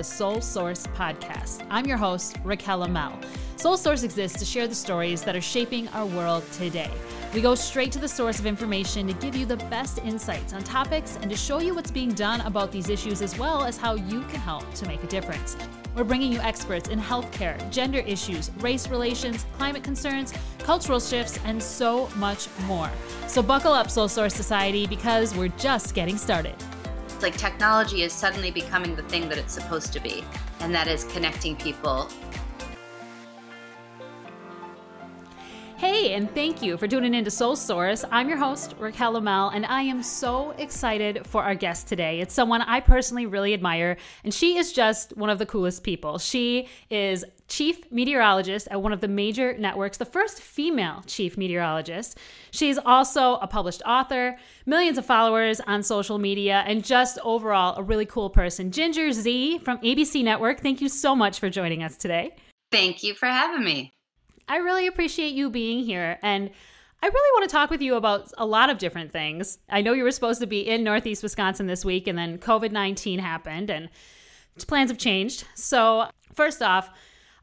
the Soul Source podcast. I'm your host, Raquel Amel. Soul Source exists to share the stories that are shaping our world today. We go straight to the source of information to give you the best insights on topics and to show you what's being done about these issues as well as how you can help to make a difference. We're bringing you experts in healthcare, gender issues, race relations, climate concerns, cultural shifts, and so much more. So buckle up, Soul Source Society, because we're just getting started. It's like technology is suddenly becoming the thing that it's supposed to be, and that is connecting people Hey, and thank you for tuning into Soul Source. I'm your host, Raquel Amel, and I am so excited for our guest today. It's someone I personally really admire, and she is just one of the coolest people. She is chief meteorologist at one of the major networks, the first female chief meteorologist. She's also a published author, millions of followers on social media, and just overall a really cool person. Ginger Zee from ABC Network, thank you so much for joining us today. Thank you for having me. I really appreciate you being here. And I really want to talk with you about a lot of different things. I know you were supposed to be in Northeast Wisconsin this week, and then COVID 19 happened, and plans have changed. So, first off,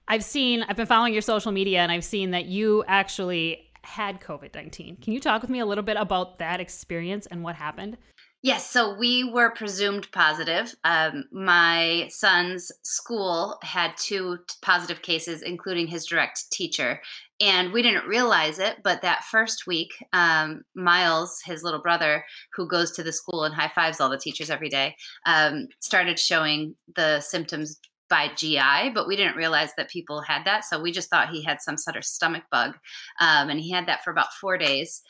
I've seen, I've been following your social media, and I've seen that you actually had COVID 19. Can you talk with me a little bit about that experience and what happened? Yes, so we were presumed positive. Um, my son's school had two positive cases, including his direct teacher. And we didn't realize it, but that first week, um, Miles, his little brother, who goes to the school and high fives all the teachers every day, um, started showing the symptoms by GI, but we didn't realize that people had that. So we just thought he had some sort of stomach bug. Um, and he had that for about four days.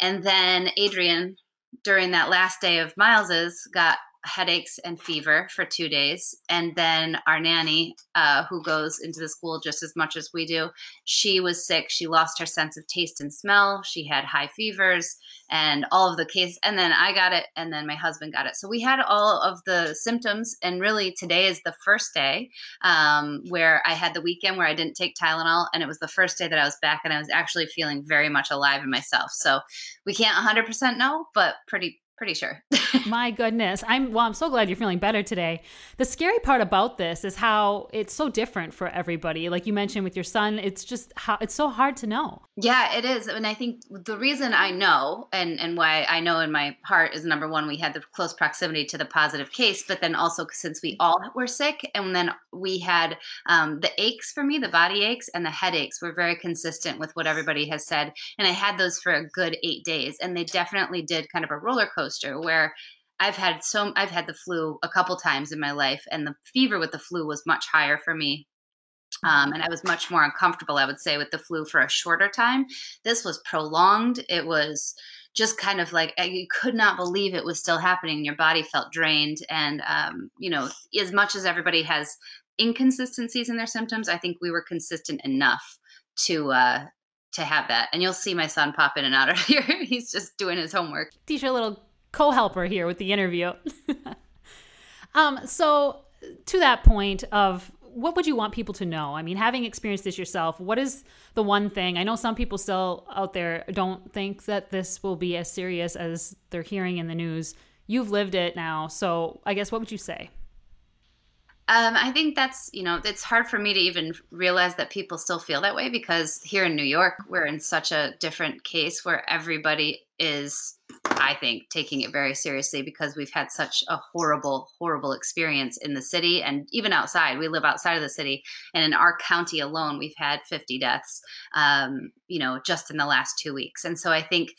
And then Adrian, during that last day of Miles's got headaches and fever for two days. And then our nanny, uh, who goes into the school just as much as we do, she was sick. She lost her sense of taste and smell. She had high fevers and all of the case. And then I got it, and then my husband got it. So we had all of the symptoms. And really, today is the first day um, where I had the weekend where I didn't take Tylenol. And it was the first day that I was back, and I was actually feeling very much alive in myself. So we can't 100% know, but pretty pretty sure. My goodness. I'm well, I'm so glad you're feeling better today. The scary part about this is how it's so different for everybody. Like you mentioned with your son, it's just how it's so hard to know. Yeah, it is. And I think the reason I know and and why I know in my heart is number one, we had the close proximity to the positive case, but then also since we all were sick and then we had um, the aches for me, the body aches and the headaches were very consistent with what everybody has said. And I had those for a good eight days. And they definitely did kind of a roller coaster coaster where I've had so I've had the flu a couple times in my life, and the fever with the flu was much higher for me. Um, and I was much more uncomfortable, I would say, with the flu for a shorter time. This was prolonged. It was just kind of like eh, you could not believe it was still happening. Your body felt drained, and um, you know, as much as everybody has inconsistencies in their symptoms, I think we were consistent enough to uh, to have that. And you'll see my son pop in and out of here. He's just doing his homework. He's your little co-helper here with the interview. um, so to that point of what would you want people to know? I mean, having experienced this yourself, what is the one thing? I know some people still out there don't think that this will be as serious as they're hearing in the news. You've lived it now, so I guess what would you say? Um, I think that's, you know, it's hard for me to even realize that people still feel that way because here in New York, we're in such a different case where everybody is, I think, taking it very seriously because we've had such a horrible, horrible experience in the city and even outside. We live outside of the city, and in our county alone, we've had 50 deaths, um, you know, just in the last two weeks. And so I think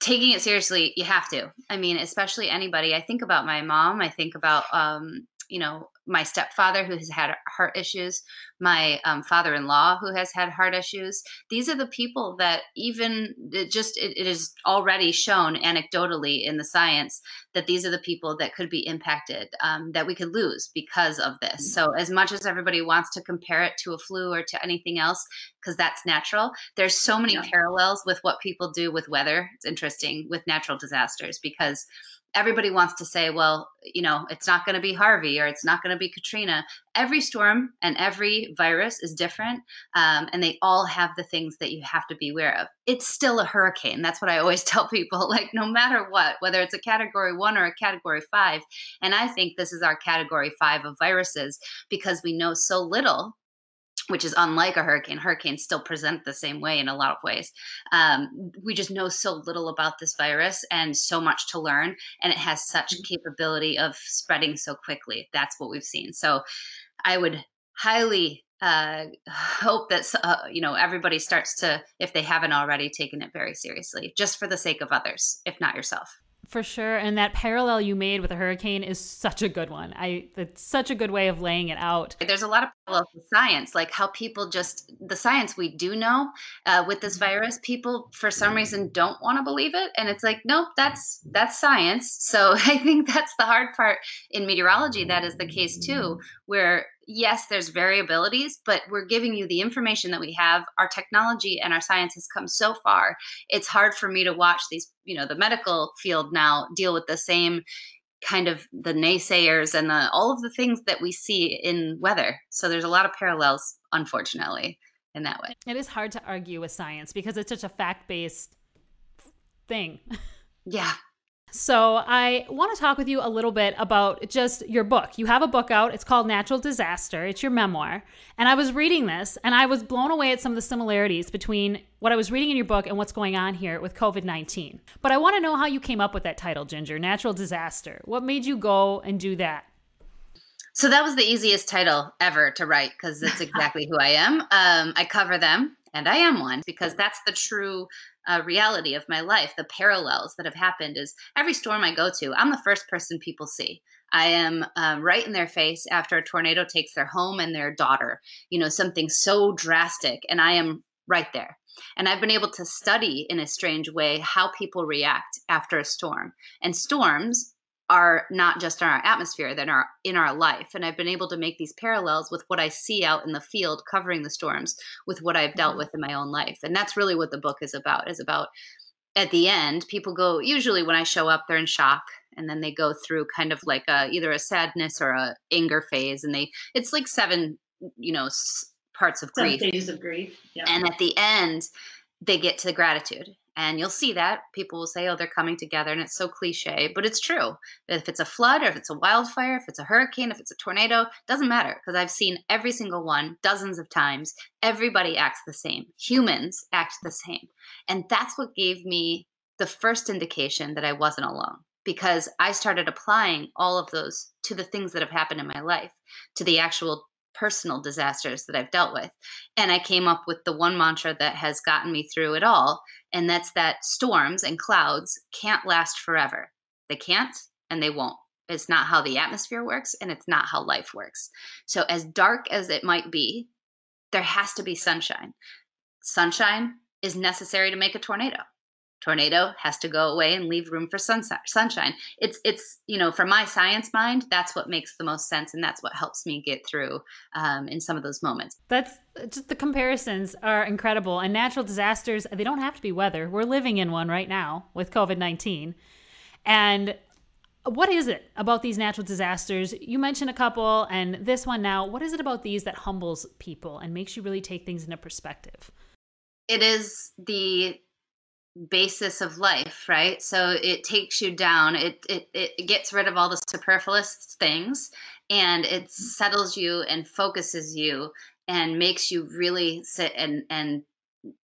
taking it seriously you have to i mean especially anybody i think about my mom i think about um, you know my stepfather who has had heart issues my um, father-in-law who has had heart issues these are the people that even it just it, it is already shown anecdotally in the science that these are the people that could be impacted um, that we could lose because of this mm. so as much as everybody wants to compare it to a flu or to anything else because that's natural there's so many yeah. parallels with what people do with weather it's interesting with natural disasters because everybody wants to say, well, you know, it's not going to be Harvey or it's not going to be Katrina. Every storm and every virus is different, um, and they all have the things that you have to be aware of. It's still a hurricane. That's what I always tell people. Like, no matter what, whether it's a category one or a category five, and I think this is our category five of viruses because we know so little which is unlike a hurricane. Hurricanes still present the same way in a lot of ways. Um, we just know so little about this virus and so much to learn, and it has such mm-hmm. capability of spreading so quickly. That's what we've seen. So, I would highly uh, hope that uh, you know everybody starts to, if they haven't already, taken it very seriously, just for the sake of others, if not yourself. For sure. And that parallel you made with a hurricane is such a good one. I it's such a good way of laying it out. There's a lot of parallels with science, like how people just the science we do know uh, with this mm-hmm. virus, people for some reason don't want to believe it, and it's like, nope, that's that's science. So I think that's the hard part in meteorology. That is the case too, where yes, there's variabilities, but we're giving you the information that we have. Our technology and our science has come so far. It's hard for me to watch these, you know, the medical field now deal with the same kind of the naysayers and the, all of the things that we see in weather. So there's a lot of parallels, unfortunately, in that way. It is hard to argue with science because it's such a fact based thing. Yeah, so, I want to talk with you a little bit about just your book. You have a book out. It's called Natural Disaster. It's your memoir. And I was reading this and I was blown away at some of the similarities between what I was reading in your book and what's going on here with COVID 19. But I want to know how you came up with that title, Ginger Natural Disaster. What made you go and do that? So, that was the easiest title ever to write because it's exactly who I am. Um, I cover them and I am one because that's the true uh, reality of my life, the parallels that have happened is every storm I go to, I'm the first person people see. I am um, right in their face after a tornado takes their home and their daughter, you know, something so drastic, and I am right there. And I've been able to study in a strange way how people react after a storm. And storms are not just in our atmosphere that are in our life and i've been able to make these parallels with what i see out in the field covering the storms with what i've dealt mm-hmm. with in my own life and that's really what the book is about is about at the end people go usually when i show up they're in shock and then they go through kind of like a either a sadness or a anger phase and they it's like seven you know parts of Some grief phases of grief yeah. and at the end they get to the gratitude and you'll see that people will say, oh, they're coming together. And it's so cliche, but it's true. If it's a flood or if it's a wildfire, if it's a hurricane, if it's a tornado, doesn't matter because I've seen every single one dozens of times. Everybody acts the same. Humans act the same. And that's what gave me the first indication that I wasn't alone because I started applying all of those to the things that have happened in my life, to the actual personal disasters that I've dealt with. And I came up with the one mantra that has gotten me through it all. And that's that storms and clouds can't last forever. They can't and they won't. It's not how the atmosphere works and it's not how life works. So, as dark as it might be, there has to be sunshine. Sunshine is necessary to make a tornado tornado has to go away and leave room for sunshine. It's it's you know from my science mind that's what makes the most sense and that's what helps me get through um, in some of those moments. That's just the comparisons are incredible. And natural disasters they don't have to be weather. We're living in one right now with covid-19 and what is it about these natural disasters? You mentioned a couple and this one now. What is it about these that humbles people and makes you really take things into perspective? It is the basis of life, right? So it takes you down. It it it gets rid of all the superfluous things and it mm. settles you and focuses you and makes you really sit and and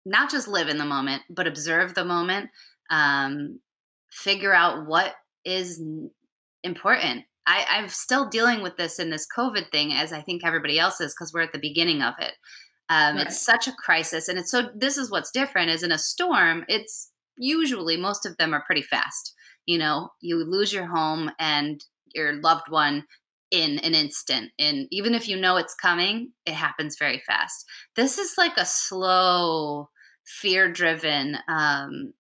not just live in the moment, but observe the moment, um, figure out what is important. I, I'm still dealing with this in this COVID thing, as I think everybody else is, because we're at the beginning of it. Um, right. It's such a crisis, and it's so. This is what's different: is in a storm, it's usually most of them are pretty fast. You know, you lose your home and your loved one in an instant, and even if you know it's coming, it happens very fast. This is like a slow, fear-driven um,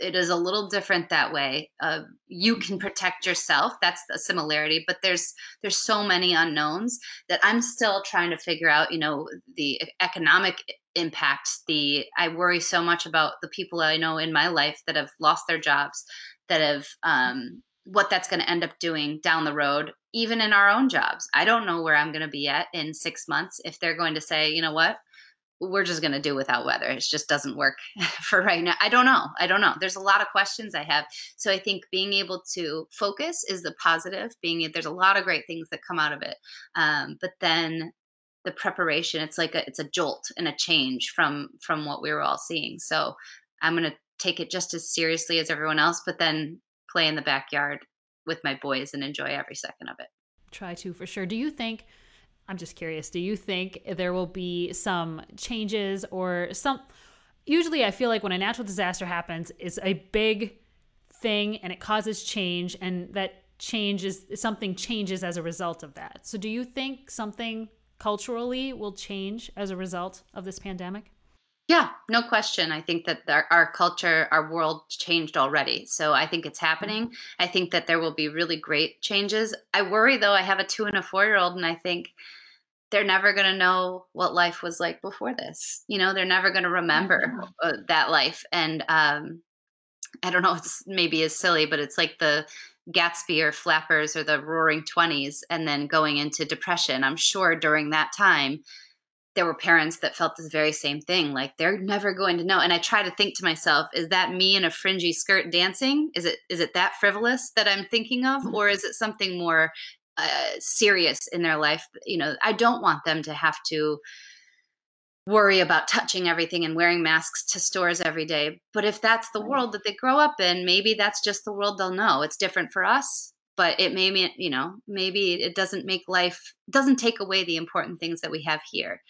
it is a little different that way. Uh, you can protect yourself. That's the similarity, but there's there's so many unknowns that I'm still trying to figure out. You know, the economic impact. The I worry so much about the people I know in my life that have lost their jobs, that have um, what that's going to end up doing down the road, even in our own jobs. I don't know where I'm going to be at in six months if they're going to say, you know what, we're just going to do without weather. It just doesn't work for right now. I don't know. I don't know. There's a lot of questions I have. So I think being able to focus is the positive. Being there's a lot of great things that come out of it, um, but then the preparation it's like a, it's a jolt and a change from from what we were all seeing. So I'm going to take it just as seriously as everyone else, but then play in the backyard with my boys and enjoy every second of it. Try to for sure. Do you think? I'm just curious. Do you think there will be some changes or some? Usually, I feel like when a natural disaster happens, it's a big thing and it causes change, and that change is something changes as a result of that. So, do you think something culturally will change as a result of this pandemic? Yeah, no question. I think that our, our, culture, our world changed already. So I think it's happening. I think that there will be really great changes. I worry though, I have a two and a four year old, and I think they're never going to know what life was like before this. You know, they're never going to remember uh, that life. And um, I don't know, it's maybe as silly, but it's like the Gatsby or Flappers or the Roaring Twenties, and then going into depression. I'm sure during that time there were parents that felt this very same thing like they're never going to know and i try to think to myself is that me in a fringy skirt dancing is it is it that frivolous that i'm thinking of mm-hmm. or is it something more uh, serious in their life you know i don't want them to have to worry about touching everything and wearing masks to stores every day but if that's the world that they grow up in maybe that's just the world they'll know it's different for us but it may mean you know maybe it doesn't make life doesn't take away the important things that we have here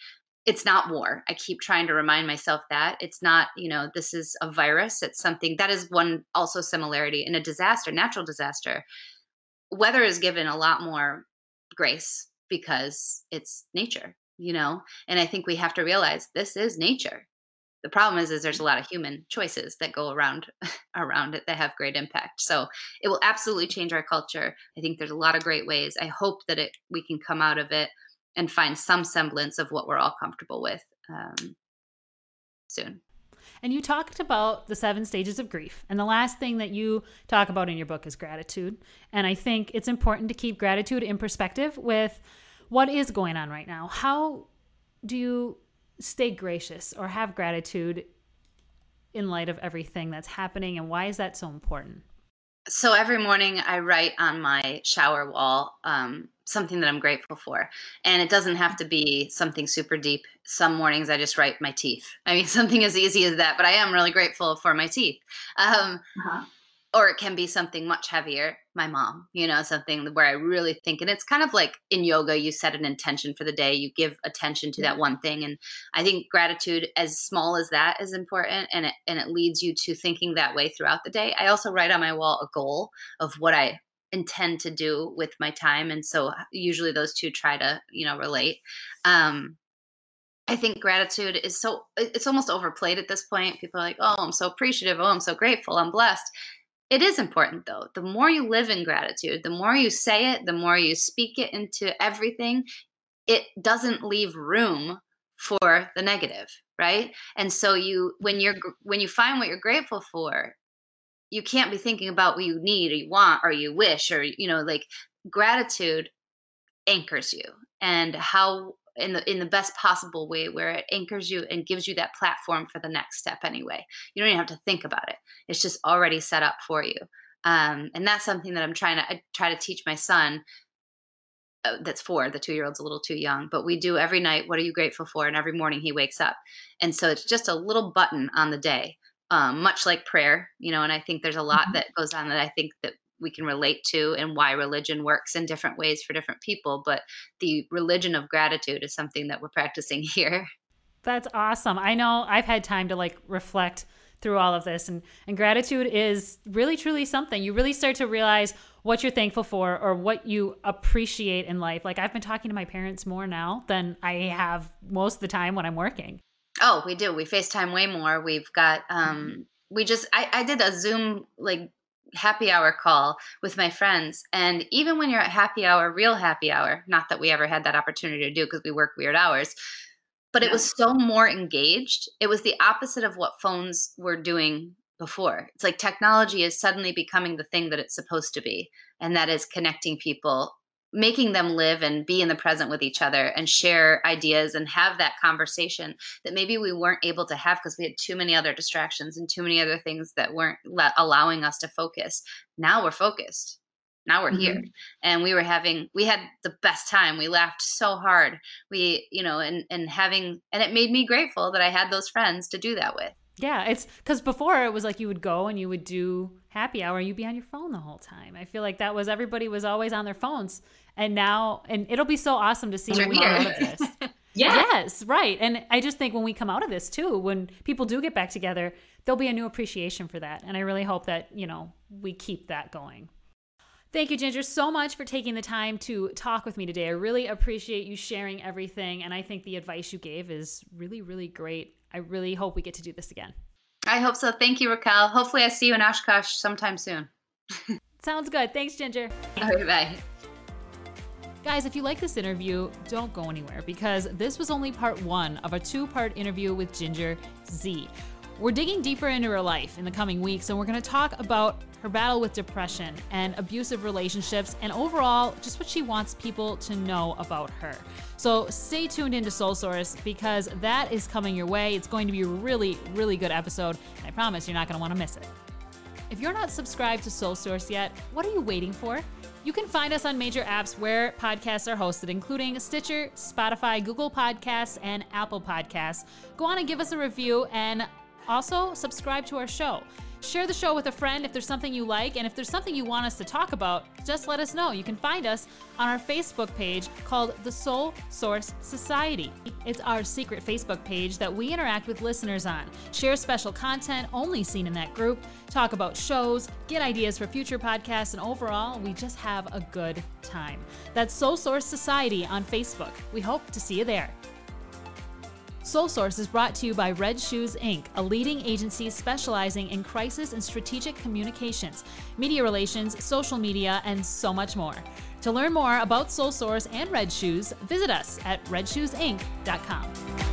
it's not war. I keep trying to remind myself that it's not, you know, this is a virus. It's something that is one also similarity in a disaster, natural disaster. Weather is given a lot more grace because it's nature, you know, and I think we have to realize this is nature. The problem is, is there's a lot of human choices that go around around it that have great impact. So it will absolutely change our culture. I think there's a lot of great ways. I hope that it we can come out of it and find some semblance of what we're all comfortable with um, soon. And you talked about the seven stages of grief. And the last thing that you talk about in your book is gratitude. And I think it's important to keep gratitude in perspective with what is going on right now. How do you stay gracious or have gratitude in light of everything that's happening? And why is that so important? So every morning I write on my shower wall um, something that I'm grateful for. And it doesn't have to be something super deep. Some mornings I just write my teeth. I mean, something as easy as that, but I am really grateful for my teeth. Um, uh-huh. Or it can be something much heavier, my mom, you know, something where I really think, and it's kind of like in yoga, you set an intention for the day, you give attention to that one thing. And I think gratitude, as small as that, is important and it, and it leads you to thinking that way throughout the day. I also write on my wall a goal of what I intend to do with my time and so usually those two try to you know relate. Um i think gratitude is so it's almost overplayed at this point. People are like oh i'm so appreciative. Oh i'm so grateful. I'm blessed. It is important though. The more you live in gratitude the more you say it the more you speak it into everything it doesn't leave room for the negative right? And so you when you're when you find what you're grateful for you can't be thinking about what you need or you want or you wish or you know like gratitude anchors you and how in the in the best possible way where it anchors you and gives you that platform for the next step anyway. You don't even have to think about it. It's just already set up for you. Um, and that's something that i'm trying to I try to teach my son uh, that's four the two year old's a little too young but we do every night what are you grateful for? and every morning he wakes up. And so it's just a little button on the day um, much like prayer, you know, and I think there's a lot mm-hmm. that goes on that I think that we can relate to and why religion works in different ways for different people. But the religion of gratitude is something that we're practicing here. That's awesome. I know I've had time to like reflect through all of this and and gratitude is really truly something you really start to realize what you're thankful for or what you appreciate in life like i've been talking to my parents more now than i have most of the time when i'm working Oh, we do. We FaceTime way more. We've got um mm-hmm. we just I, I did a Zoom like happy hour call with my friends. And even when you're at happy hour, real happy hour, not that we ever had that opportunity to do because we work weird hours, but yeah. it was so more engaged. It was the opposite of what phones were doing before. It's like technology is suddenly becoming the thing that it's supposed to be, and that is connecting people, making them live and be in the present with each other and share ideas and have that conversation that maybe we weren't able to have because we had too many other distractions and too many other things that weren't allowing us to focus. Now we're focused. Now we're mm-hmm. here and we were having we had the best time. We laughed so hard. We, you know, and and having and it made me grateful that I had those friends to do that with. Yeah, it's because before it was like you would go and you would do happy hour, you'd be on your phone the whole time. I feel like that was everybody was always on their phones, and now and it'll be so awesome to see when we come out of this. yeah. Yes, right. And I just think when we come out of this too, when people do get back together, there'll be a new appreciation for that, and I really hope that you know we keep that going. Thank you, Ginger, so much for taking the time to talk with me today. I really appreciate you sharing everything, and I think the advice you gave is really, really great. I really hope we get to do this again. I hope so. Thank you, Raquel. Hopefully, I see you in Oshkosh sometime soon. Sounds good. Thanks, Ginger. All right, bye. Guys, if you like this interview, don't go anywhere because this was only part one of a two part interview with Ginger Zee. We're digging deeper into her life in the coming weeks, and we're going to talk about her battle with depression and abusive relationships, and overall, just what she wants people to know about her. So stay tuned into Soul Source because that is coming your way. It's going to be a really, really good episode, and I promise you're not going to want to miss it. If you're not subscribed to Soul Source yet, what are you waiting for? You can find us on major apps where podcasts are hosted, including Stitcher, Spotify, Google Podcasts, and Apple Podcasts. Go on and give us a review and also subscribe to our show. Share the show with a friend if there's something you like, and if there's something you want us to talk about, just let us know. You can find us on our Facebook page called the Soul Source Society. It's our secret Facebook page that we interact with listeners on, share special content only seen in that group, talk about shows, get ideas for future podcasts, and overall, we just have a good time. That's Soul Source Society on Facebook. We hope to see you there. Soul Source is brought to you by Red Shoes Inc., a leading agency specializing in crisis and strategic communications, media relations, social media, and so much more. To learn more about Soul Source and Red Shoes, visit us at redshoesinc.com.